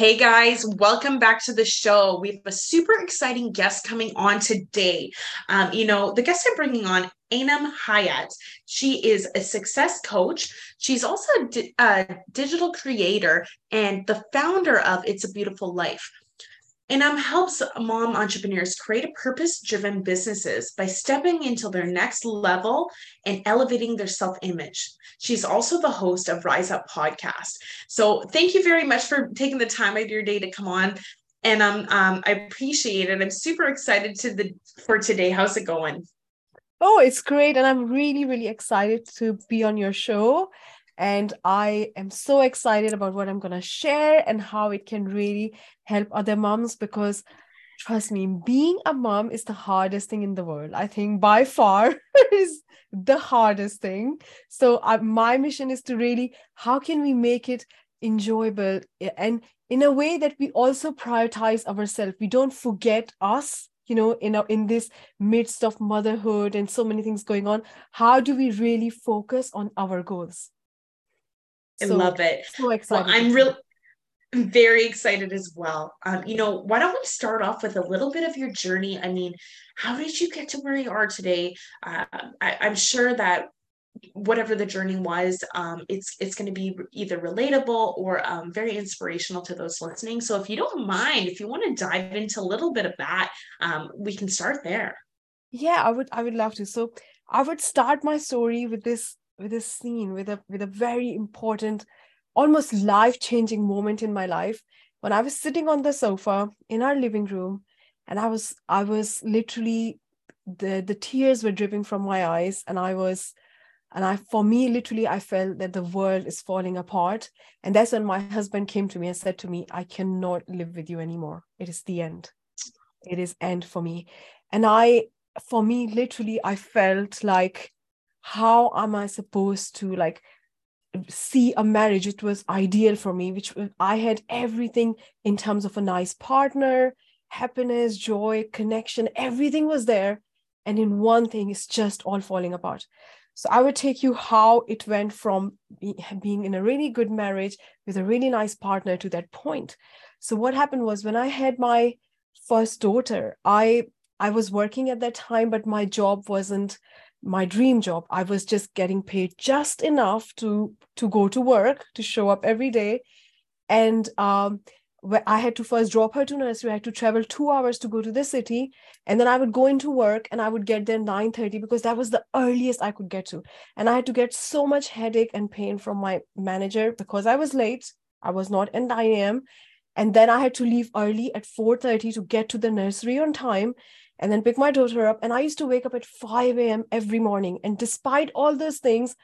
Hey guys, welcome back to the show. We have a super exciting guest coming on today. Um, you know, the guest I'm bringing on, Anum Hayat. She is a success coach. She's also a, di- a digital creator and the founder of It's a Beautiful Life. Anum helps mom entrepreneurs create a purpose driven businesses by stepping into their next level and elevating their self image. She's also the host of Rise Up podcast. So thank you very much for taking the time out of your day to come on. And um, um, I appreciate it. I'm super excited to the for today. How's it going? Oh, it's great. And I'm really, really excited to be on your show. And I am so excited about what I'm going to share and how it can really help other moms because trust me, being a mom is the hardest thing in the world. I think by far is the hardest thing. So uh, my mission is to really, how can we make it enjoyable and in a way that we also prioritize ourselves. We don't forget us you know in a, in this midst of motherhood and so many things going on how do we really focus on our goals I so, love it. So excited. Well, I'm really I'm very excited as well. Um, you know, why don't we start off with a little bit of your journey? I mean, how did you get to where you are today? Uh, I, I'm sure that whatever the journey was, um, it's it's going to be either relatable or um, very inspirational to those listening. So, if you don't mind, if you want to dive into a little bit of that, um, we can start there. Yeah, I would. I would love to. So, I would start my story with this with a scene with a with a very important almost life changing moment in my life when i was sitting on the sofa in our living room and i was i was literally the the tears were dripping from my eyes and i was and i for me literally i felt that the world is falling apart. And that's when my husband came to me and said to me i cannot live with you anymore. It is the end. It is end for me. And i for me literally i felt like how am i supposed to like see a marriage? It was ideal for me which i had everything in terms of a nice partner happiness joy connection everything was there. And in one thing it's just all falling apart. So i would take you how it went from being in a really good marriage with a really nice partner to that point. So what happened was when i had my first daughter i i was working at that time but my job wasn't my dream job i was just getting paid just enough to to go to work to show up every day and um where I had to first drop her to nursery. I had to travel two hours to go to the city, and then I would go into work, and I would get there nine thirty because that was the earliest I could get to. And I had to get so much headache and pain from my manager because I was late. I was not in nine a.m. And then I had to leave early at four thirty to get to the nursery on time and then pick my daughter up. And I used to wake up at 5 a.m. every morning. And despite all those things,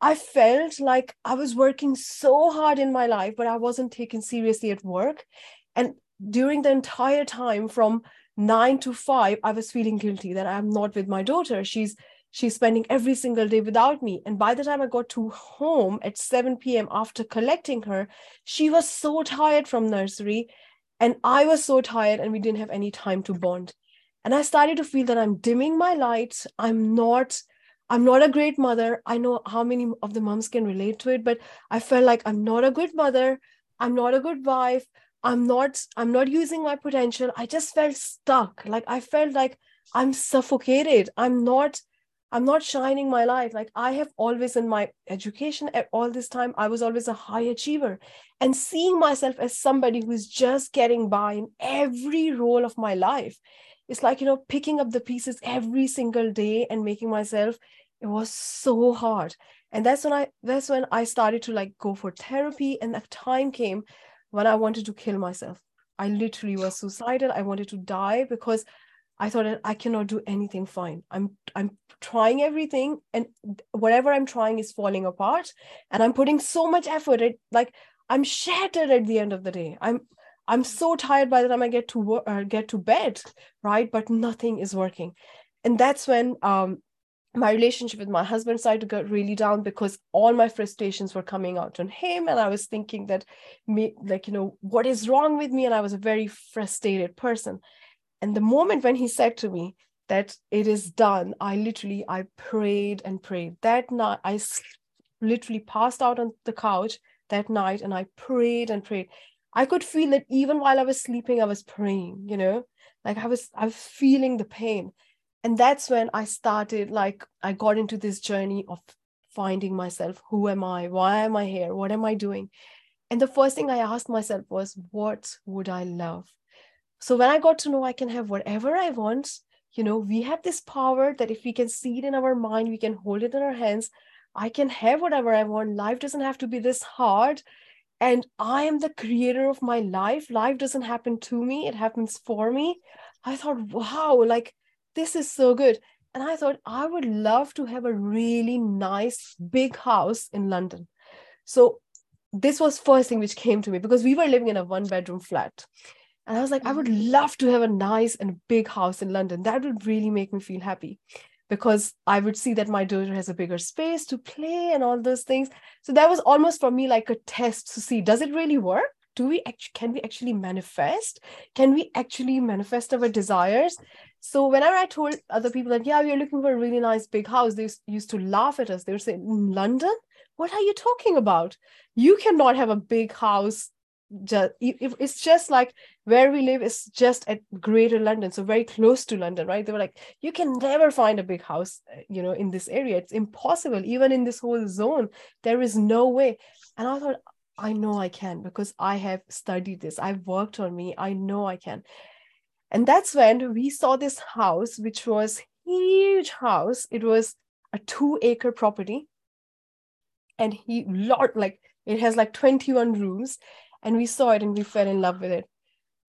I felt like I was working so hard in my life, but I wasn't taken seriously at work. And during the entire time from nine to five, I was feeling guilty that I'm not with my daughter. She's she's spending every single day without me. And by the time I got to home at 7 p.m. after collecting her, she was so tired from nursery. And I was so tired, and we didn't have any time to bond and i started to feel that i'm dimming my lights i'm not i'm not a great mother. I know how many of the moms can relate to it but i felt like i'm not a good mother. I'm not a good wife. I'm not i'm not using my potential. I just felt stuck. Like i felt like i'm suffocated. I'm not i'm not shining my light. Like i have always in my education at all this time i was always a high achiever. And seeing myself as somebody who's just getting by in every role of my life it's like you know picking up the pieces every single day and making myself it was so hard. And that's when i that's when i started to like go for therapy. And that time came when i wanted to kill myself. I literally was suicidal. I wanted to die because i thought i cannot do anything fine. I'm i'm trying everything and whatever i'm trying is falling apart. And i'm putting so much effort it like I'm shattered at the end of the day. I'm I'm so tired by the time I get to work, uh, get to bed, right? But nothing is working, and that's when um, my relationship with my husband started to get really down because all my frustrations were coming out on him, and I was thinking that me, like you know, what is wrong with me? And I was a very frustrated person. And the moment when he said to me that it is done, I literally I prayed and prayed. That night, I literally passed out on the couch that night, and I prayed and prayed I could feel it even while I was sleeping, I was praying, you know, like I was, I was feeling the pain. And that's when I started, like, I got into this journey of finding myself. Who am I? Why am I here? What am I doing? And the first thing I asked myself was, what would I love? So when I got to know I can have whatever I want, you know, we have this power that if we can see it in our mind, we can hold it in our hands. I can have whatever I want. Life doesn't have to be this hard and I am the creator of my life. Life doesn't happen to me, it happens for me. I thought, wow, like this is so good. And I thought, I would love to have a really nice big house in London. So this was first thing which came to me because we were living in a one bedroom flat. And I was like, I would mm-hmm. love to have a nice and big house in London. That would really make me feel happy because I would see that my daughter has a bigger space to play and all those things. So that was almost for me like a test to see does it really work? Do we actually can we actually manifest? Can we actually manifest our desires? So whenever I told other people that yeah, we are looking for a really nice big house, they used to laugh at us. They would say, London? What are you talking about? You cannot have a big house just it's just like where we live is just at greater london so very close to london right? They were like you can never find a big house uh, you know in this area. It's impossible. Even in this whole zone there is no way. And i thought i know i can because i have studied this. I've worked on me. I know i can. And that's when we saw this house which was huge house. It was a two acre property. And he lot like it has like 21 rooms and we saw it and we fell in love with it.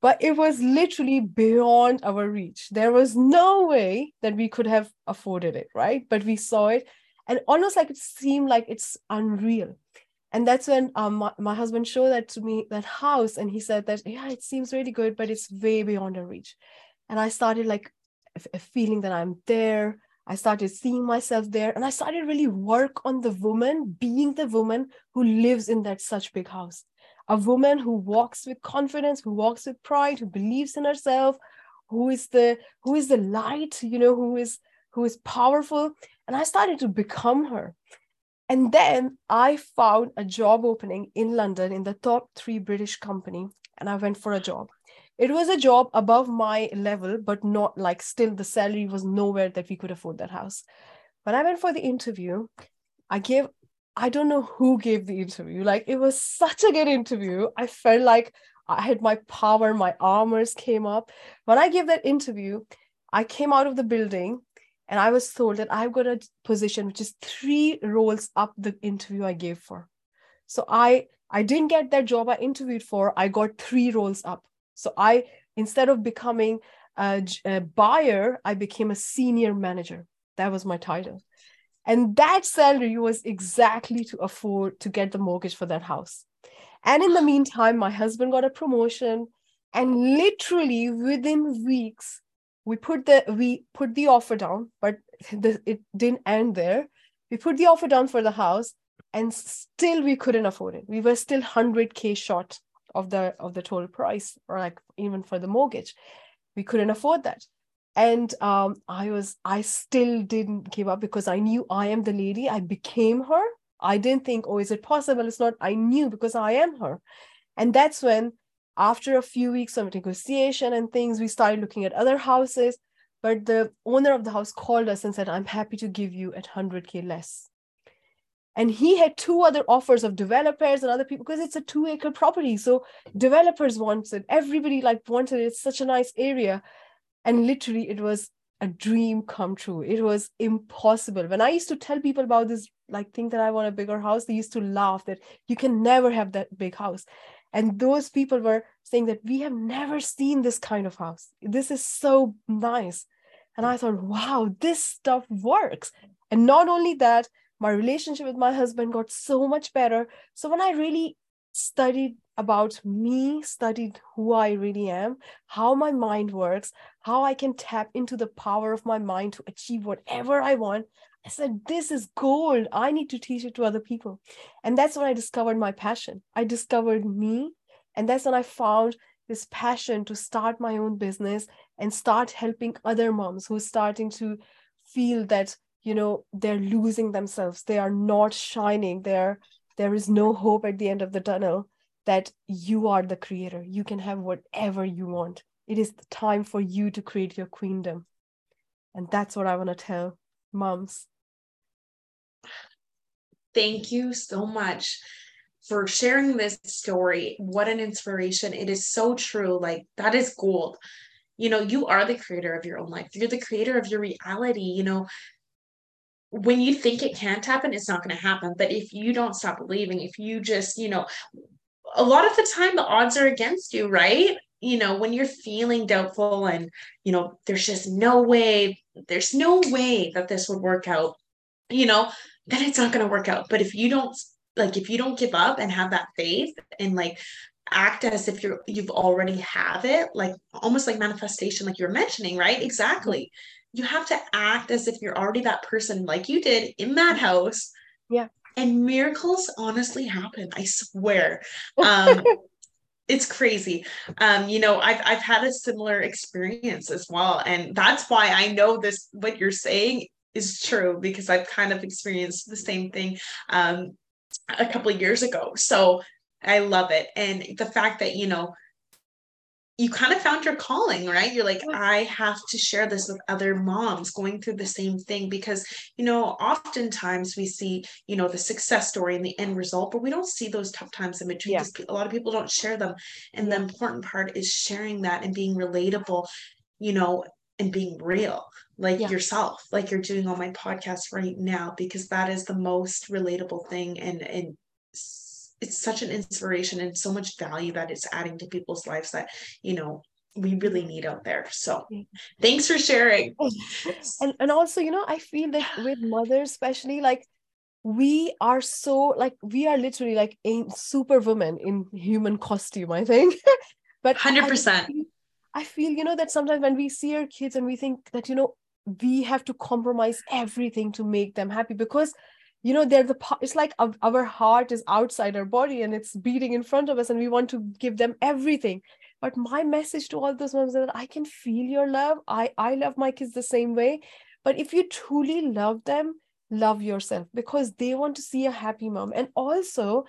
But it was literally beyond our reach. There was no way that we could have afforded it right? But we saw it and almost like it seemed like it's unreal. And that's when um, my, my husband showed that to me that house and he said that yeah it seems really good but it's way beyond our reach. And i started like a feeling that i'm there. I started seeing myself there and i started really work on the woman being the woman who lives in that such big house a woman who walks with confidence who walks with pride who believes in herself who is the who is the light you know who is who is powerful. And i started to become her. And then i found a job opening in london in the top 3 british company and i went for a job. It was a job above my level but not like still the salary was nowhere that we could afford that house. When i went for the interview i gave I don't know who gave the interview. Like it was such a good interview. I felt like I had my power, my armors came up. When I gave that interview, I came out of the building and I was told that I've got a position which is three roles up the interview I gave for. So I I didn't get that job I interviewed for. I got three roles up. So I instead of becoming a, a buyer, I became a senior manager. That was my title. And that salary was exactly to afford to get the mortgage for that house. And in the meantime, my husband got a promotion. And literally within weeks, we put the we put the offer down, but the, it didn't end there. We put the offer down for the house, and still we couldn't afford it. We were still 100k short of the of the total price, or like even for the mortgage, we couldn't afford that and um, i was i still didn't give up because i knew i am the lady. I became her. I didn't think oh is it possible? It's not. I knew because i am her. And that's when after a few weeks of negotiation and things we started looking at other houses. But the owner of the house called us and said i'm happy to give you at 100k less. And he had two other offers of developers and other people because it's a two acre property. So developers wanted everybody like wanted it. it's such a nice area and literally it was a dream come true. It was impossible. When i used to tell people about this like think that i want a bigger house they used to laugh that you can never have that big house. And those people were saying that we have never seen this kind of house. This is so nice. And i thought wow this stuff works. And not only that my relationship with my husband got so much better. So when i really studied about me, studied who I really am, how my mind works, how I can tap into the power of my mind to achieve whatever I want. I said, This is gold. I need to teach it to other people. And that's when I discovered my passion. I discovered me. And that's when I found this passion to start my own business and start helping other moms who are starting to feel that you know they're losing themselves they are not shining there there is no hope at the end of the tunnel that you are the creator you can have whatever you want it is the time for you to create your queendom and that's what i want to tell moms thank you so much for sharing this story. What an inspiration. It is so true. Like, that is gold. You know, you are the creator of your own life, you're the creator of your reality. You know, when you think it can't happen, it's not going to happen. But if you don't stop believing, if you just, you know, a lot of the time the odds are against you, right? You know, when you're feeling doubtful and, you know, there's just no way, there's no way that this would work out, you know, then it's not going to work out. But if you don't like if you don't give up and have that faith and like act as if you're you've already have it like almost like manifestation like you're mentioning right exactly you have to act as if you're already that person like you did in that house. Yeah. And miracles honestly happen i swear. Um it's crazy. Um you know i've i've had a similar experience as well. And that's why i know this what you're saying is true because i've kind of experienced the same thing um a couple of years ago. So I love it. And the fact that, you know, you kind of found your calling, right? You're like, I have to share this with other moms going through the same thing because, you know, oftentimes we see, you know, the success story and the end result, but we don't see those tough times in between. Yeah. A lot of people don't share them. And yeah. the important part is sharing that and being relatable, you know, and being real like yeah. yourself like you're doing on my podcast right now because that is the most relatable thing and and it's such an inspiration and so much value that it's adding to people's lives that you know we really need out there. So thanks for sharing. And and also you know i feel that with mothers especially like we are so like we are literally like a superwoman in human costume i think. But 100% I feel, you know, that sometimes when we see our kids and we think that, you know, we have to compromise everything to make them happy because, you know, they're the, it's like our heart is outside our body and it's beating in front of us and we want to give them everything. But my message to all those moms is that I can feel your love. I, I love my kids the same way. But if you truly love them, love yourself because they want to see a happy mom. And also,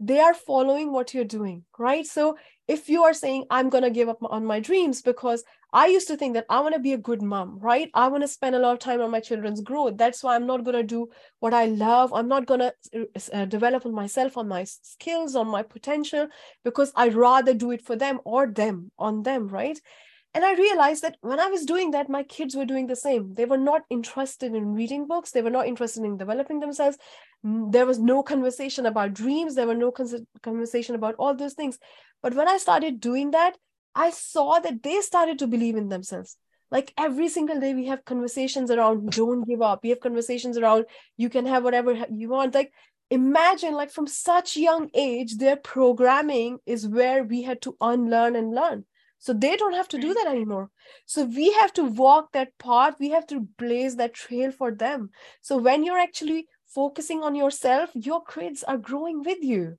they are following what you're doing, right? So if you are saying, I'm going to give up on my dreams because I used to think that I want to be a good mom, right? I want to spend a lot of time on my children's growth. That's why I'm not going to do what I love. I'm not going to uh, develop on myself, on my skills, on my potential, because I'd rather do it for them or them, on them, right? And I realized that when I was doing that, my kids were doing the same. They were not interested in reading books, they were not interested in developing themselves. There was no conversation about dreams, there were no conversation about all those things. But when I started doing that, I saw that they started to believe in themselves. Like every single day, we have conversations around don't give up. We have conversations around you can have whatever you want. Like imagine, like from such young age, their programming is where we had to unlearn and learn so they don't have to do that anymore. So we have to walk that path. We have to blaze that trail for them. So when you're actually focusing on yourself, your kids are growing with you.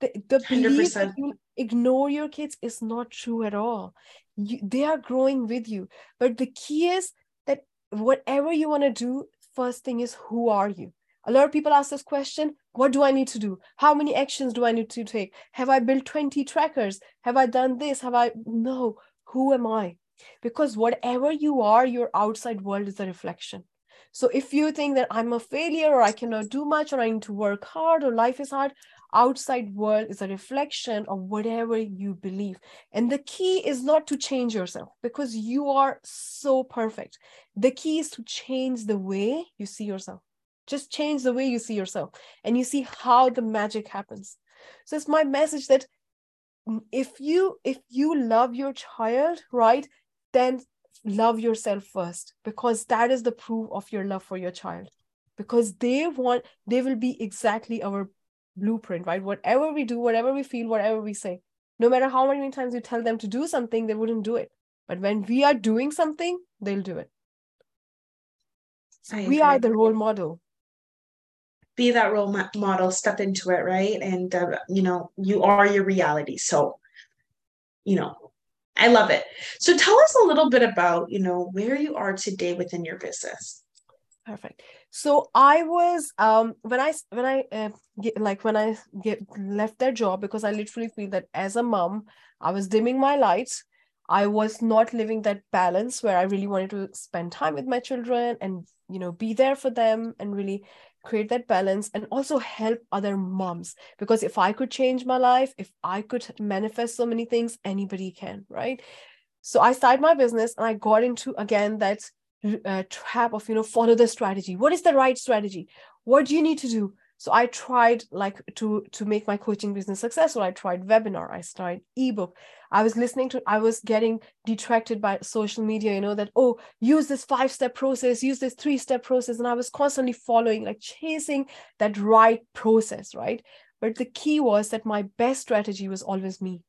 The, the belief that you ignore your kids is not true at all. You, they are growing with you. But the key is that whatever you want to do, first thing is who are you? A lot of people ask this question what do I need to do? How many actions do I need to take? Have I built 20 trackers? Have I done this? Have I? No. Who am I? Because whatever you are, your outside world is a reflection. So if you think that I'm a failure or I cannot do much or I need to work hard or life is hard, outside world is a reflection of whatever you believe. And the key is not to change yourself because you are so perfect. The key is to change the way you see yourself just change the way you see yourself and you see how the magic happens so it's my message that mm, if you if you love your child right then love yourself first because that is the proof of your love for your child because they want they will be exactly our blueprint, right? Whatever we do, whatever we feel, whatever we say, no matter how many times you tell them to do something, they wouldn't do it. But when we are doing something, they'll do it. So we are the role model. Be that role model, step into it, right? And, uh, you know, you are your reality. So, you know, I love it. So tell us a little bit about, you know, where you are today within your business. Perfect. So I was um when I when I uh, get, like when I get left that job because I literally feel that as a mom I was dimming my lights. I was not living that balance where I really wanted to spend time with my children and you know be there for them and really create that balance and also help other moms because if i could change my life if i could manifest so many things anybody can right so i started my business and i got into again that uh, trap of you know follow the strategy. What is the right strategy? What do you need to do? So i tried like to to make my coaching business successful. I tried webinar i tried ebook. I was listening to i was getting detracted by social media you know that oh use this five step process use this three step process. And i was constantly following like chasing that right process right? But the key was that my best strategy was always me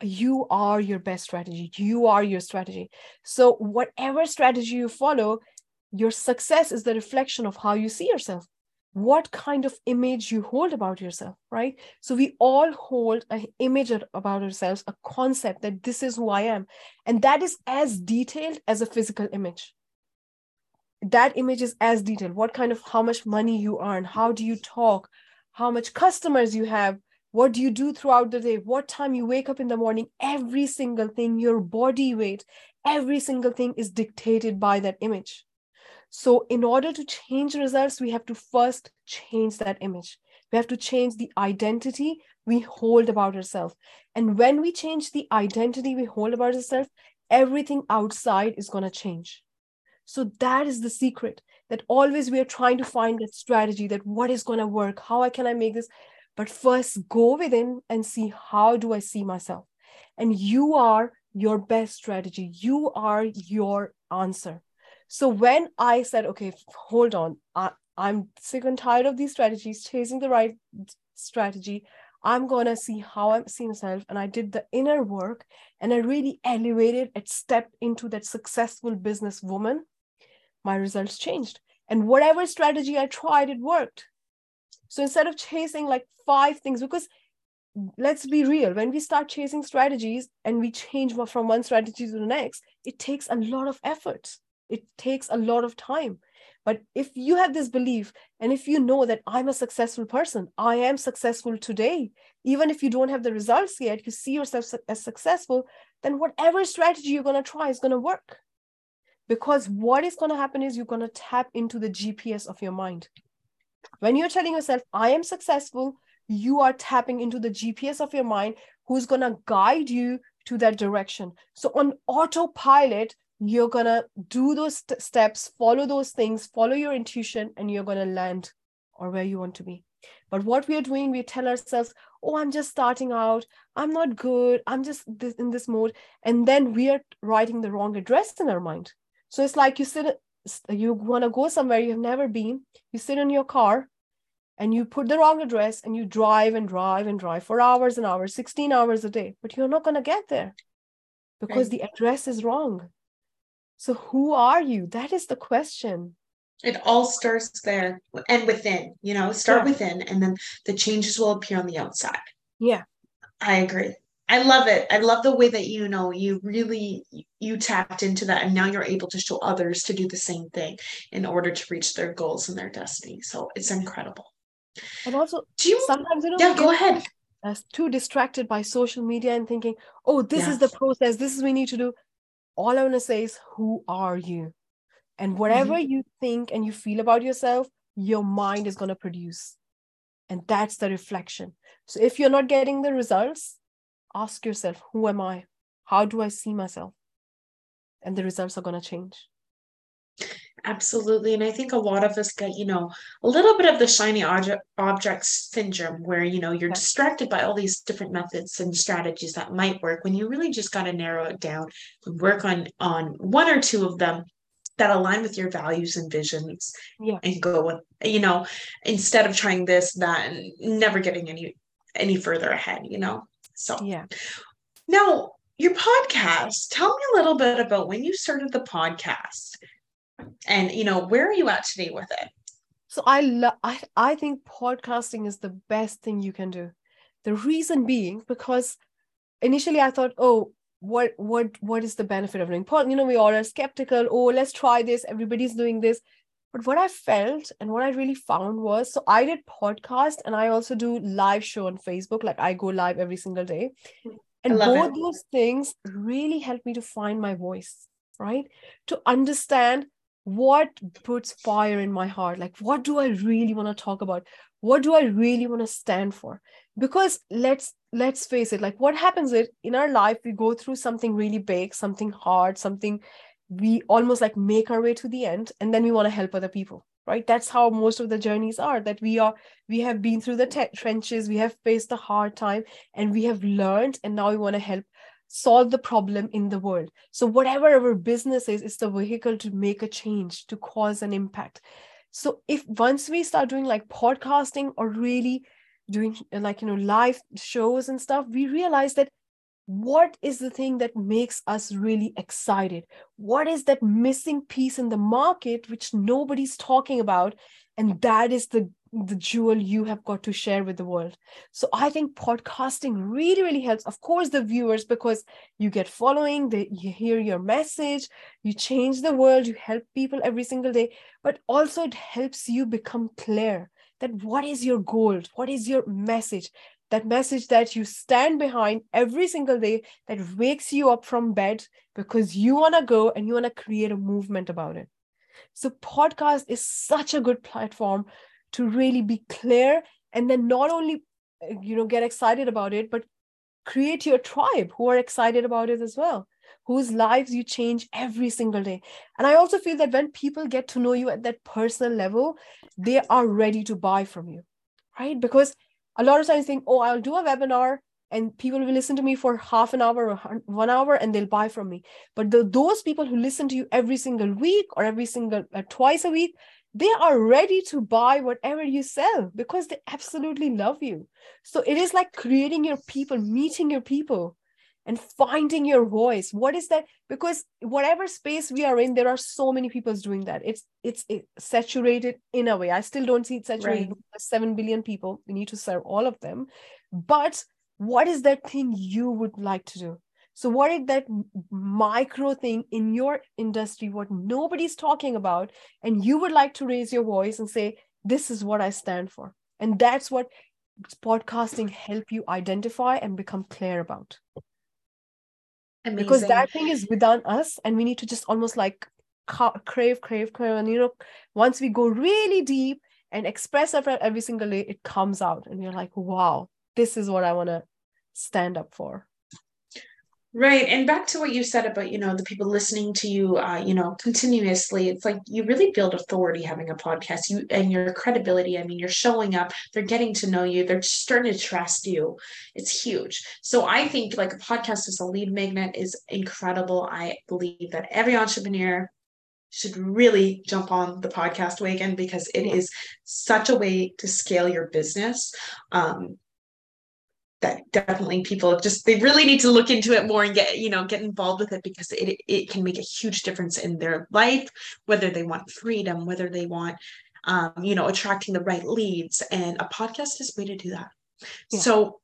you are your best strategy. You are your strategy. So whatever strategy you follow your success is the reflection of how you see yourself. What kind of image you hold about yourself right? So we all hold an image about ourselves a concept that this is who i am. And that is as detailed as a physical image. That image is as detailed. What kind of how much money you earn how do you talk how much customers you have what do you do throughout the day what time you wake up in the morning every single thing your body weight every single thing is dictated by that image so, in order to change results, we have to first change that image. We have to change the identity we hold about ourselves. And when we change the identity we hold about ourselves, everything outside is going to change. So, that is the secret that always we are trying to find that strategy that what is going to work? How can I make this? But first, go within and see how do I see myself? And you are your best strategy. You are your answer. So when I said, okay, hold on, I, I'm sick and tired of these strategies, chasing the right strategy. I'm going to see how I'm seeing myself. And I did the inner work and I really elevated and stepped into that successful business woman. My results changed. And whatever strategy I tried, it worked. So instead of chasing like five things, because let's be real, when we start chasing strategies and we change from one strategy to the next, it takes a lot of effort. It takes a lot of time. But if you have this belief and if you know that i'm a successful person i am successful today even if you don't have the results yet you see yourself as successful then whatever strategy you're going to try is going to work. Because what is going to happen is you're going to tap into the gps of your mind when you're telling yourself i am successful you are tapping into the gps of your mind who's going to guide you to that direction so on autopilot you're going to do those st- steps, follow those things, follow your intuition, and you're going to land or where you want to be. But what we are doing, we tell ourselves, oh, I'm just starting out. I'm not good. I'm just this, in this mode. And then we are writing the wrong address in our mind. So it's like you sit, you want to go somewhere you have never been. You sit in your car and you put the wrong address and you drive and drive and drive for hours and hours, 16 hours a day, but you're not going to get there because right. the address is wrong. So, who are you? That is the question. It all starts there and within, you know, start yeah. within, and then the changes will appear on the outside. Yeah. I agree. I love it. I love the way that you know you really you tapped into that and now you're able to show others to do the same thing in order to reach their goals and their destiny. So it's incredible. And also do you, sometimes you know yeah, go ahead. too distracted by social media and thinking, oh, this yes. is the process, this is we need to do all I want to say is, who are you? And whatever mm-hmm. you think and you feel about yourself, your mind is going to produce. And that's the reflection. So if you're not getting the results, ask yourself, who am I? How do I see myself? And the results are going to change. Absolutely. And I think a lot of us get, you know, a little bit of the shiny object, object syndrome where, you know, you're okay. distracted by all these different methods and strategies that might work when you really just got to narrow it down and work on on one or two of them that align with your values and visions Yeah. and go with you know instead of trying this that and never getting any any further ahead you know so Yeah. now your podcast tell me a little bit about when you started the podcast and you know where are you at today with it So I love I, I think podcasting is the best thing you can do. The reason being because initially I thought, oh, what what what is the benefit of doing pod? You know, we all are skeptical. Oh, let's try this. Everybody's doing this. But what I felt and what I really found was so I did podcast and I also do live show on Facebook. Like I go live every single day. And both it. those things really helped me to find my voice, right? To understand what puts fire in my heart like what do i really want to talk about what do i really want to stand for because let's let's face it like what happens is in our life we go through something really big something hard something we almost like make our way to the end and then we want to help other people right that's how most of the journeys are that we are we have been through the te- trenches we have faced a hard time and we have learned and now we want to help solve the problem in the world. So whatever our business is, it's the vehicle to make a change, to cause an impact. So if once we start doing like podcasting or really doing like you know live shows and stuff, we realize that what is the thing that makes us really excited? What is that missing piece in the market which nobody's talking about? And that is the the jewel you have got to share with the world. So I think podcasting really, really helps. Of course, the viewers, because you get following, they you hear your message, you change the world, you help people every single day, but also it helps you become clear that what is your goal? What is your message? That message that you stand behind every single day that wakes you up from bed because you want to go and you want to create a movement about it. So podcast is such a good platform to really be clear and then not only you know get excited about it but create your tribe who are excited about it as well whose lives you change every single day and i also feel that when people get to know you at that personal level they are ready to buy from you right because a lot of times think oh i'll do a webinar and people will listen to me for half an hour or one hour and they'll buy from me but the, those people who listen to you every single week or every single uh, twice a week they are ready to buy whatever you sell because they absolutely love you. So it is like creating your people, meeting your people, and finding your voice. What is that? Because whatever space we are in, there are so many people doing that. It's it's, it's saturated in a way. I still don't see it saturated. Right. Seven billion people. We need to serve all of them. But what is that thing you would like to do? So, what is that micro thing in your industry, what nobody's talking about, and you would like to raise your voice and say, This is what I stand for? And that's what podcasting help you identify and become clear about. Amazing. Because that thing is within us, and we need to just almost like ca- crave, crave, crave. And you know, once we go really deep and express effort every single day, it comes out, and you're like, Wow, this is what I want to stand up for. Right. And back to what you said about, you know, the people listening to you, uh, you know, continuously, it's like you really build authority having a podcast you and your credibility. I mean, you're showing up, they're getting to know you, they're starting to trust you. It's huge. So I think like a podcast as a lead magnet is incredible. I believe that every entrepreneur should really jump on the podcast wagon because it is such a way to scale your business. Um, that definitely people just they really need to look into it more and get you know get involved with it because it it can make a huge difference in their life whether they want freedom whether they want um you know attracting the right leads. And a podcast is a way to do that. Yeah. so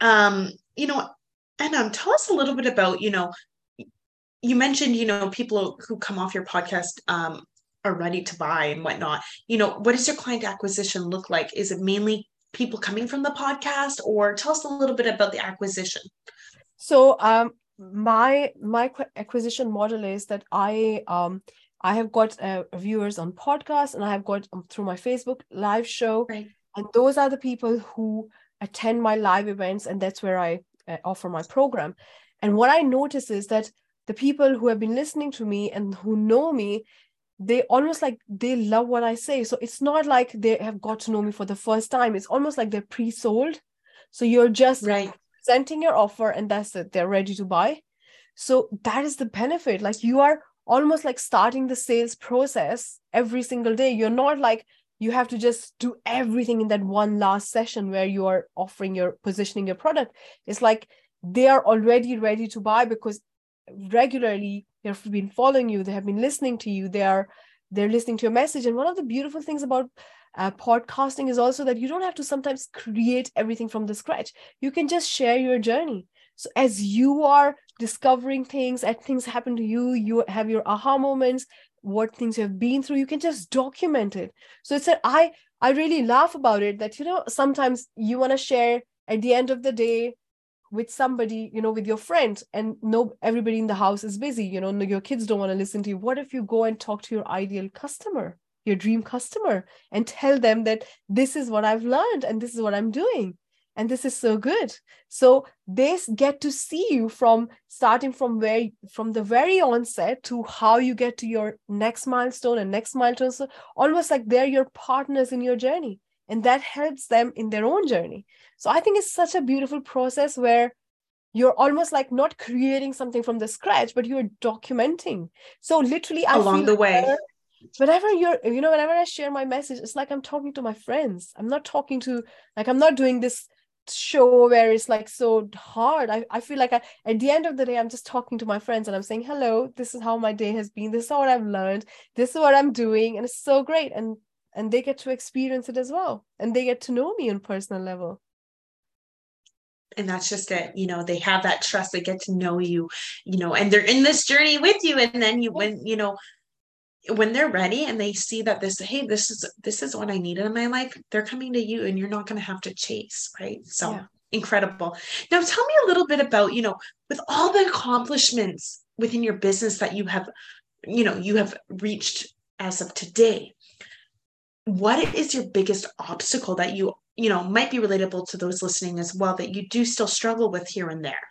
um you know and um tell us a little bit about you know you mentioned you know people who come off your podcast um are ready to buy and whatnot. You know what does your client acquisition look like? Is it mainly people coming from the podcast or tell us a little bit about the acquisition So um, my my acquisition model is that I um I have got uh, viewers on podcasts and I have got um, through my Facebook live show, Right. and those are the people who attend my live events, and that's where I uh, offer my program. And what I notice is that the people who have been listening to me and who know me, they almost like they love what I say. So it's not like they have got to know me for the first time. It's almost like they're pre-sold. So you're just right presenting your offer and that's it they're ready to buy so that is the benefit like you are almost like starting the sales process every single day you're not like you have to just do everything in that one last session where you are offering your positioning your product it's like they are already ready to buy because regularly they've been following you they have been listening to you they are they're listening to your message. And one of the beautiful things about uh, podcasting is also that you don't have to sometimes create everything from the scratch. You can just share your journey. So as you are discovering things as things happen to you you have your aha moments what things you have been through you can just document it. So it's a, i i really laugh about it that you know sometimes you want to share at the end of the day with somebody you know with your friend and no everybody in the house is busy you know your kids don't want to listen to you. What if you go and talk to your ideal customer your dream customer and tell them that this is what i've learned and this is what i'm doing and this is so good? So they get to see you from starting from where from the very onset to how you get to your next milestone and next milestone. So almost like they're your partners in your journey and that helps them in their own journey. So i think it's such a beautiful process where you're almost like not creating something from the scratch but you're documenting. So literally I along the way. whenever, whenever you're you know whenever i share my message it's like i'm talking to my friends. I'm not talking to like i'm not doing this show where it's like so hard. I, I feel like I, at the end of the day i'm just talking to my friends and i'm saying hello this is how my day has been. This is what i've learned. This is what i'm doing. And it's so great. And and they get to experience it as well. And they get to know me on personal level. And that's just it. You know they have that trust. They get to know you you know and they're in this journey with you. And then you when you know when they're ready and they see that this hey this is this is what i needed in my life they're coming to you and you're not going to have to chase right? So yeah. incredible. Now tell me a little bit about you know with all the accomplishments within your business that you have you know you have reached as of today what is your biggest obstacle that you you know might be relatable to those listening as well that you do still struggle with here and there?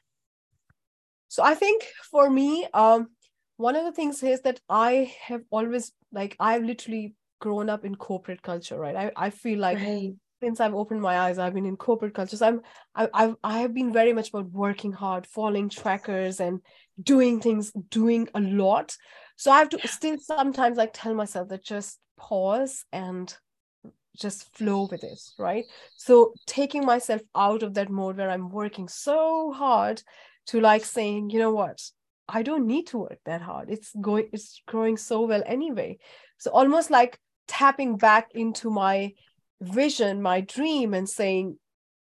So i think for me um one of the things is that i have always like i've literally grown up in corporate culture right? I, I feel like right. since i've opened my eyes i've been in corporate culture. So i'm I, I've, i have been very much about working hard following trackers and doing things doing a lot. So i have to still sometimes like tell myself that just pause and just flow with it right? So taking myself out of that mode where i'm working so hard to like saying you know what? I don't need to work that hard. It's going it's growing so well anyway. So almost like tapping back into my vision my dream and saying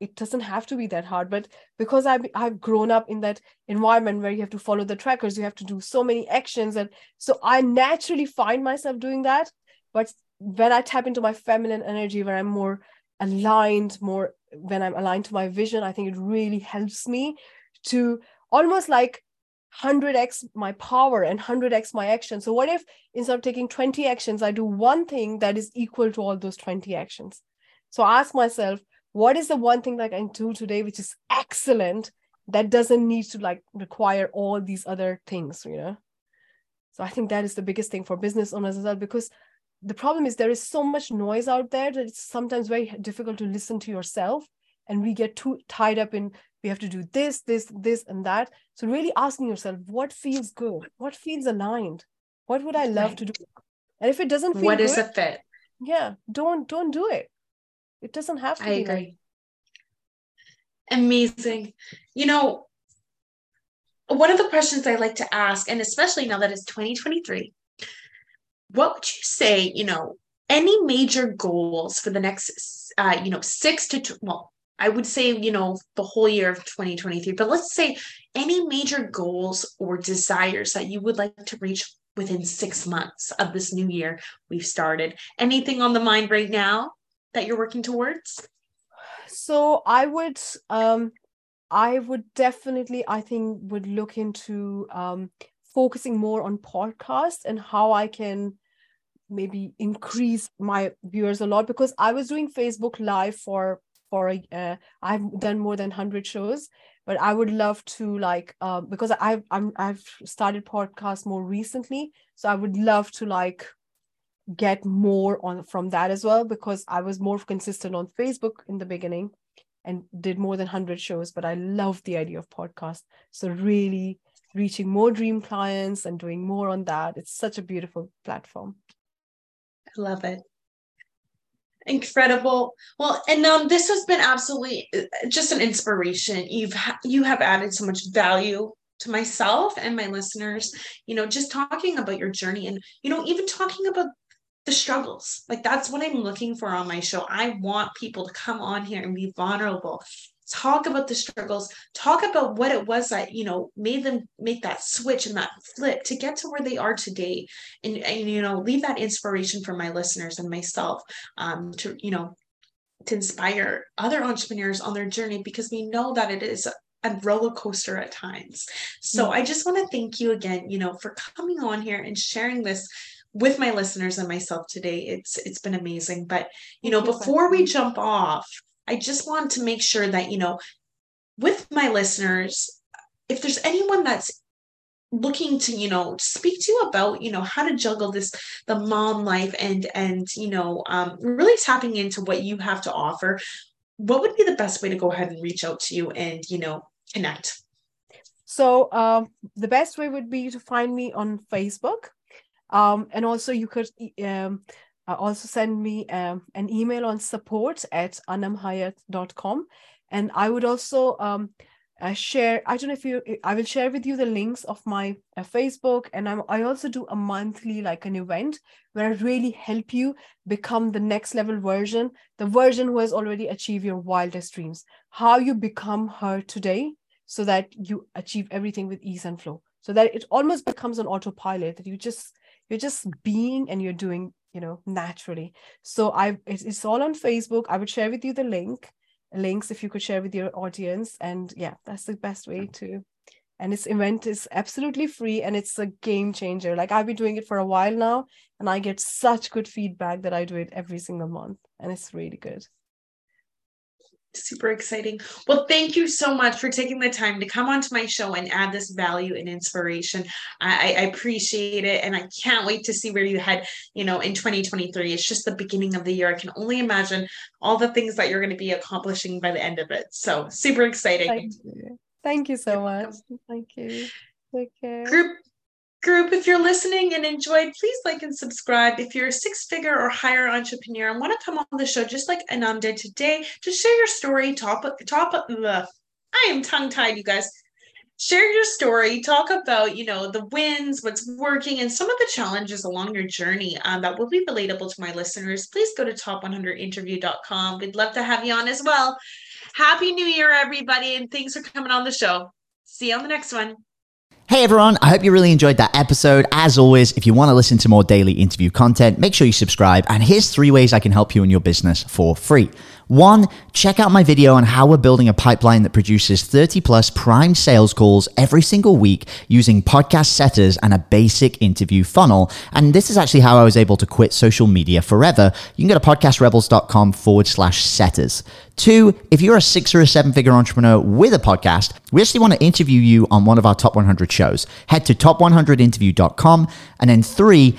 it doesn't have to be that hard but because I've, I've grown up in that environment where you have to follow the trackers you have to do so many actions and so i naturally find myself doing that but when I tap into my feminine energy, where I'm more aligned, more when I'm aligned to my vision, I think it really helps me to almost like 100x my power and 100x my action. So, what if instead of taking 20 actions, I do one thing that is equal to all those 20 actions? So, ask myself, what is the one thing that I can do today which is excellent that doesn't need to like require all these other things, you know? So, I think that is the biggest thing for business owners as well, because the problem is there is so much noise out there that it's sometimes very difficult to listen to yourself. And we get too tied up in we have to do this this this and that. So really asking yourself what feels good? What feels aligned? What would i love right. to do? And if it doesn't feel what good, is a fit? yeah don't don't do it. It doesn't have to I be agree. Like... amazing. You know one of the questions i like to ask and especially now that it's 2023 what would you say, you know, any major goals for the next, uh, you know, six to, tw- well, I would say, you know, the whole year of 2023, but let's say any major goals or desires that you would like to reach within six months of this new year we've started. Anything on the mind right now that you're working towards? So I would, um, I would definitely, I think, would look into um, focusing more on podcasts and how I can maybe increase my viewers a lot because I was doing Facebook Live for for a, uh, I've done more than hundred shows, but I would love to like uh, because I've I'm, I've started podcast more recently, so I would love to like get more on from that as well because I was more consistent on Facebook in the beginning and did more than 100 shows but I love the idea of podcast so really reaching more dream clients and doing more on that. It's such a beautiful platform. Love it. Incredible. Well, and um, this has been absolutely uh, just an inspiration. You've ha- you have added so much value to myself and my listeners. You know, just talking about your journey, and you know, even talking about the struggles. Like that's what I'm looking for on my show. I want people to come on here and be vulnerable talk about the struggles. Talk about what it was that you know made them make that switch and that flip to get to where they are today. And, and you know leave that inspiration for my listeners and myself um, to you know to inspire other entrepreneurs on their journey because we know that it is a roller coaster at times. So mm-hmm. i just want to thank you again you know for coming on here and sharing this with my listeners and myself today. It's it's been amazing. But you know before we jump off I just want to make sure that, you know, with my listeners, if there's anyone that's looking to you know speak to you about you know how to juggle this the mom life and and you know um, really tapping into what you have to offer what would be the best way to go ahead and reach out to you and you know connect? So um, the best way would be to find me on facebook. Um, and also you could um, uh, also send me um, an email on support at anumhayat.com. And I would also um, uh, share, I don't know if you, I will share with you the links of my uh, Facebook. And I'm, I also do a monthly, like an event where I really help you become the next level version, the version who has already achieved your wildest dreams, how you become her today so that you achieve everything with ease and flow. So that it almost becomes an autopilot that you just, you're just being and you're doing you know naturally. So i it's, it's all on facebook. I would share with you the link links if you could share with your audience. And yeah that's the best way to and this event is absolutely free and it's a game changer. Like i've been doing it for a while now and i get such good feedback that i do it every single month and it's really good super exciting. Well, thank you so much for taking the time to come onto my show and add this value and inspiration. I, I, appreciate it. And I can't wait to see where you head, you know, in 2023. It's just the beginning of the year. I can only imagine all the things that you're going to be accomplishing by the end of it. So super exciting. Thank you, thank you so much. Thank you. Take care. Group group. If you're listening and enjoyed, please like and subscribe. If you're a six figure or higher entrepreneur and want to come on the show, just like Anum did today, just share your story. Top, top, ugh. I am tongue tied, you guys. Share your story. Talk about, you know, the wins, what's working, and some of the challenges along your journey um, that will be relatable to my listeners. Please go to top100interview.com. We'd love to have you on as well. Happy New Year, everybody, and thanks for coming on the show. See you on the next one. Hey everyone, I hope you really enjoyed that episode. As always, if you want to listen to more daily interview content, make sure you subscribe. And here's three ways I can help you in your business for free. One, check out my video on how we're building a pipeline that produces 30 plus prime sales calls every single week using podcast setters and a basic interview funnel. And this is actually how I was able to quit social media forever. You can go to podcastrebels.com forward slash setters. Two, if you're a six or a seven figure entrepreneur with a podcast, we actually want to interview you on one of our top 100 shows. Head to top100interview.com. And then three,